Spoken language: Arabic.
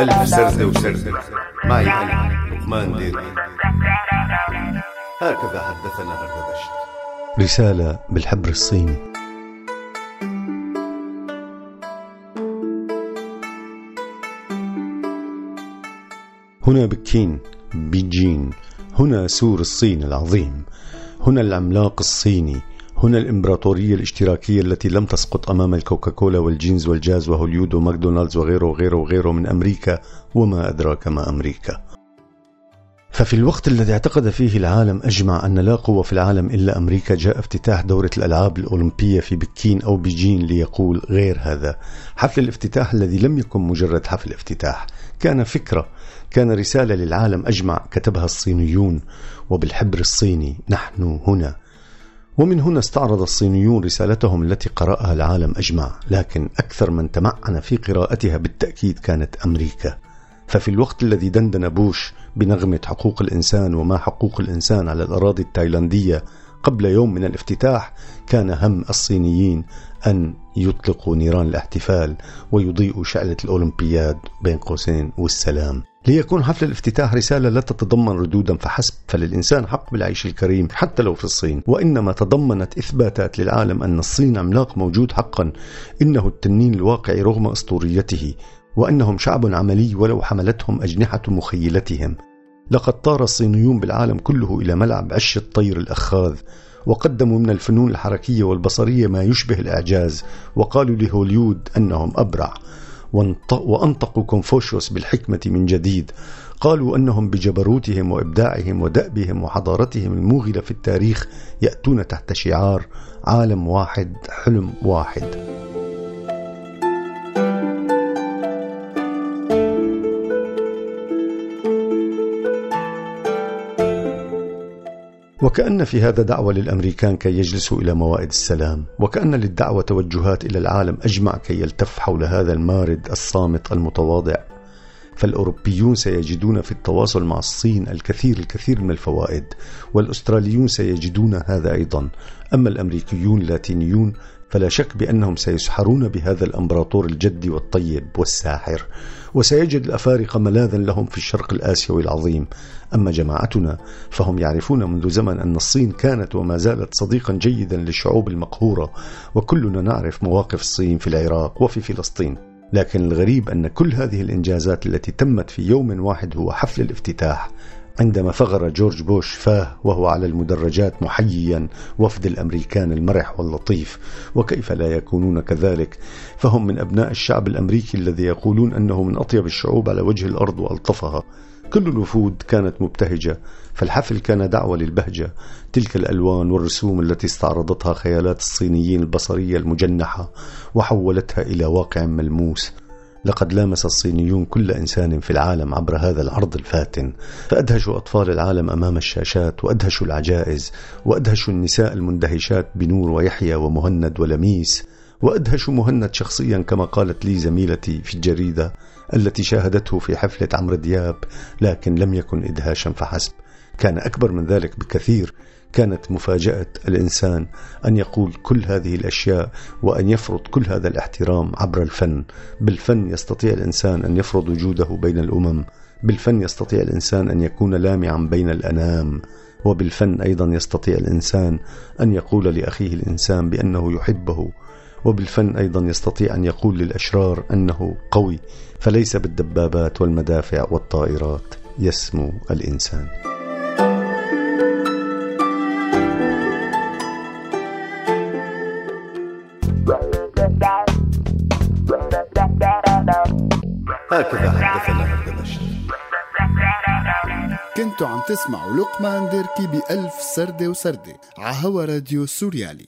ألف سردة وسردة معي أنا لقمان ديري هكذا حدثنا هردبشت رسالة بالحبر الصيني. هنا بكين بيجين. هنا سور الصين العظيم. هنا العملاق الصيني. هنا الإمبراطورية الاشتراكية التي لم تسقط أمام الكوكاكولا والجينز والجاز وهوليود وماكدونالدز وغيره وغيره وغيره من أمريكا وما أدراك ما أمريكا. ففي الوقت الذي اعتقد فيه العالم أجمع أن لا قوة في العالم إلا أمريكا جاء افتتاح دورة الألعاب الأولمبية في بكين أو بيجين ليقول غير هذا. حفل الافتتاح الذي لم يكن مجرد حفل افتتاح كان فكرة كان رسالة للعالم أجمع كتبها الصينيون. وبالحبر الصيني نحن هنا. ومن هنا استعرض الصينيون رسالتهم التي قرأها العالم أجمع لكن أكثر من تمعن في قراءتها بالتأكيد كانت أمريكا. ففي الوقت الذي دندن بوش بنغمة حقوق الإنسان وما حقوق الإنسان على الأراضي التايلاندية قبل يوم من الافتتاح كان هم الصينيين أن يطلقوا نيران الاحتفال ويضيئوا شعلة الأولمبياد بين قوسين والسلام. ليكون حفل الافتتاح رسالة لا تتضمن ردودا فحسب فللإنسان حق بالعيش الكريم حتى لو في الصين. وإنما تضمنت إثباتات للعالم أن الصين عملاق موجود حقا إنه التنين الواقعي رغم أسطوريته وأنهم شعب عملي ولو حملتهم أجنحة مخيلتهم. لقد طار الصينيون بالعالم كله إلى ملعب عش الطير الأخاذ وقدموا من الفنون الحركية والبصرية ما يشبه الإعجاز وقالوا لهوليود أنهم أبرع. وأنطقوا كونفوشيوس بالحكمة من جديد. قالوا أنهم بجبروتهم وإبداعهم ودأبهم وحضارتهم الموغلة في التاريخ يأتون تحت شعار عالم واحد حلم واحد. وكأن في هذا دعوة للأمريكان كي يجلسوا إلى موائد السلام وكأن للدعوة توجهات إلى العالم أجمع كي يلتف حول هذا المارد الصامت المتواضع. فالأوروبيون سيجدون في التواصل مع الصين الكثير الكثير من الفوائد والأستراليون سيجدون هذا أيضا. أما الأمريكيون اللاتينيون فلا شك بأنهم سيسحرون بهذا الأمبراطور الجدي والطيب والساحر وسيجد الأفارقة ملاذا لهم في الشرق الآسيوي العظيم. أما جماعتنا فهم يعرفون منذ زمن أن الصين كانت وما زالت صديقا جيدا للشعوب المقهورة وكلنا نعرف مواقف الصين في العراق وفي فلسطين. لكن الغريب أن كل هذه الإنجازات التي تمت في يوم واحد هو حفل الافتتاح عندما فغر جورج بوش فاه وهو على المدرجات محييا وفد الأمريكان المرح واللطيف وكيف لا يكونون كذلك؟ فهم من أبناء الشعب الأمريكي الذي يقولون أنه من أطيب الشعوب على وجه الأرض وألطفها. كل الوفود كانت مبتهجة فالحفل كان دعوة للبهجة. تلك الألوان والرسوم التي استعرضتها خيالات الصينيين البصرية المجنحة وحولتها إلى واقع ملموس. لقد لامس الصينيون كل إنسان في العالم عبر هذا العرض الفاتن. فأدهشوا أطفال العالم أمام الشاشات وأدهشوا العجائز وأدهشوا النساء المندهشات بنور ويحيى ومهند ولميس. وأدهشوا مهند شخصيا كما قالت لي زميلتي في الجريدة التي شاهدته في حفلة عمرو دياب لكن لم يكن إدهاشا فحسب. كان أكبر من ذلك بكثير. كانت مفاجأة الإنسان أن يقول كل هذه الأشياء وأن يفرض كل هذا الاحترام عبر الفن. بالفن يستطيع الإنسان أن يفرض وجوده بين الأمم. بالفن يستطيع الإنسان أن يكون لامعا بين الأنام. وبالفن أيضا يستطيع الإنسان أن يقول لأخيه الإنسان بأنه يحبه. وبالفن أيضا يستطيع أن يقول للأشرار أنه قوي فليس بالدبابات والمدافع والطائرات يسمو الإنسان. هكذا حدثنا هردبشت كنتوا عم تسمعوا لقمان ديركي بألف سردة وسردة عهوا راديو سوريالي.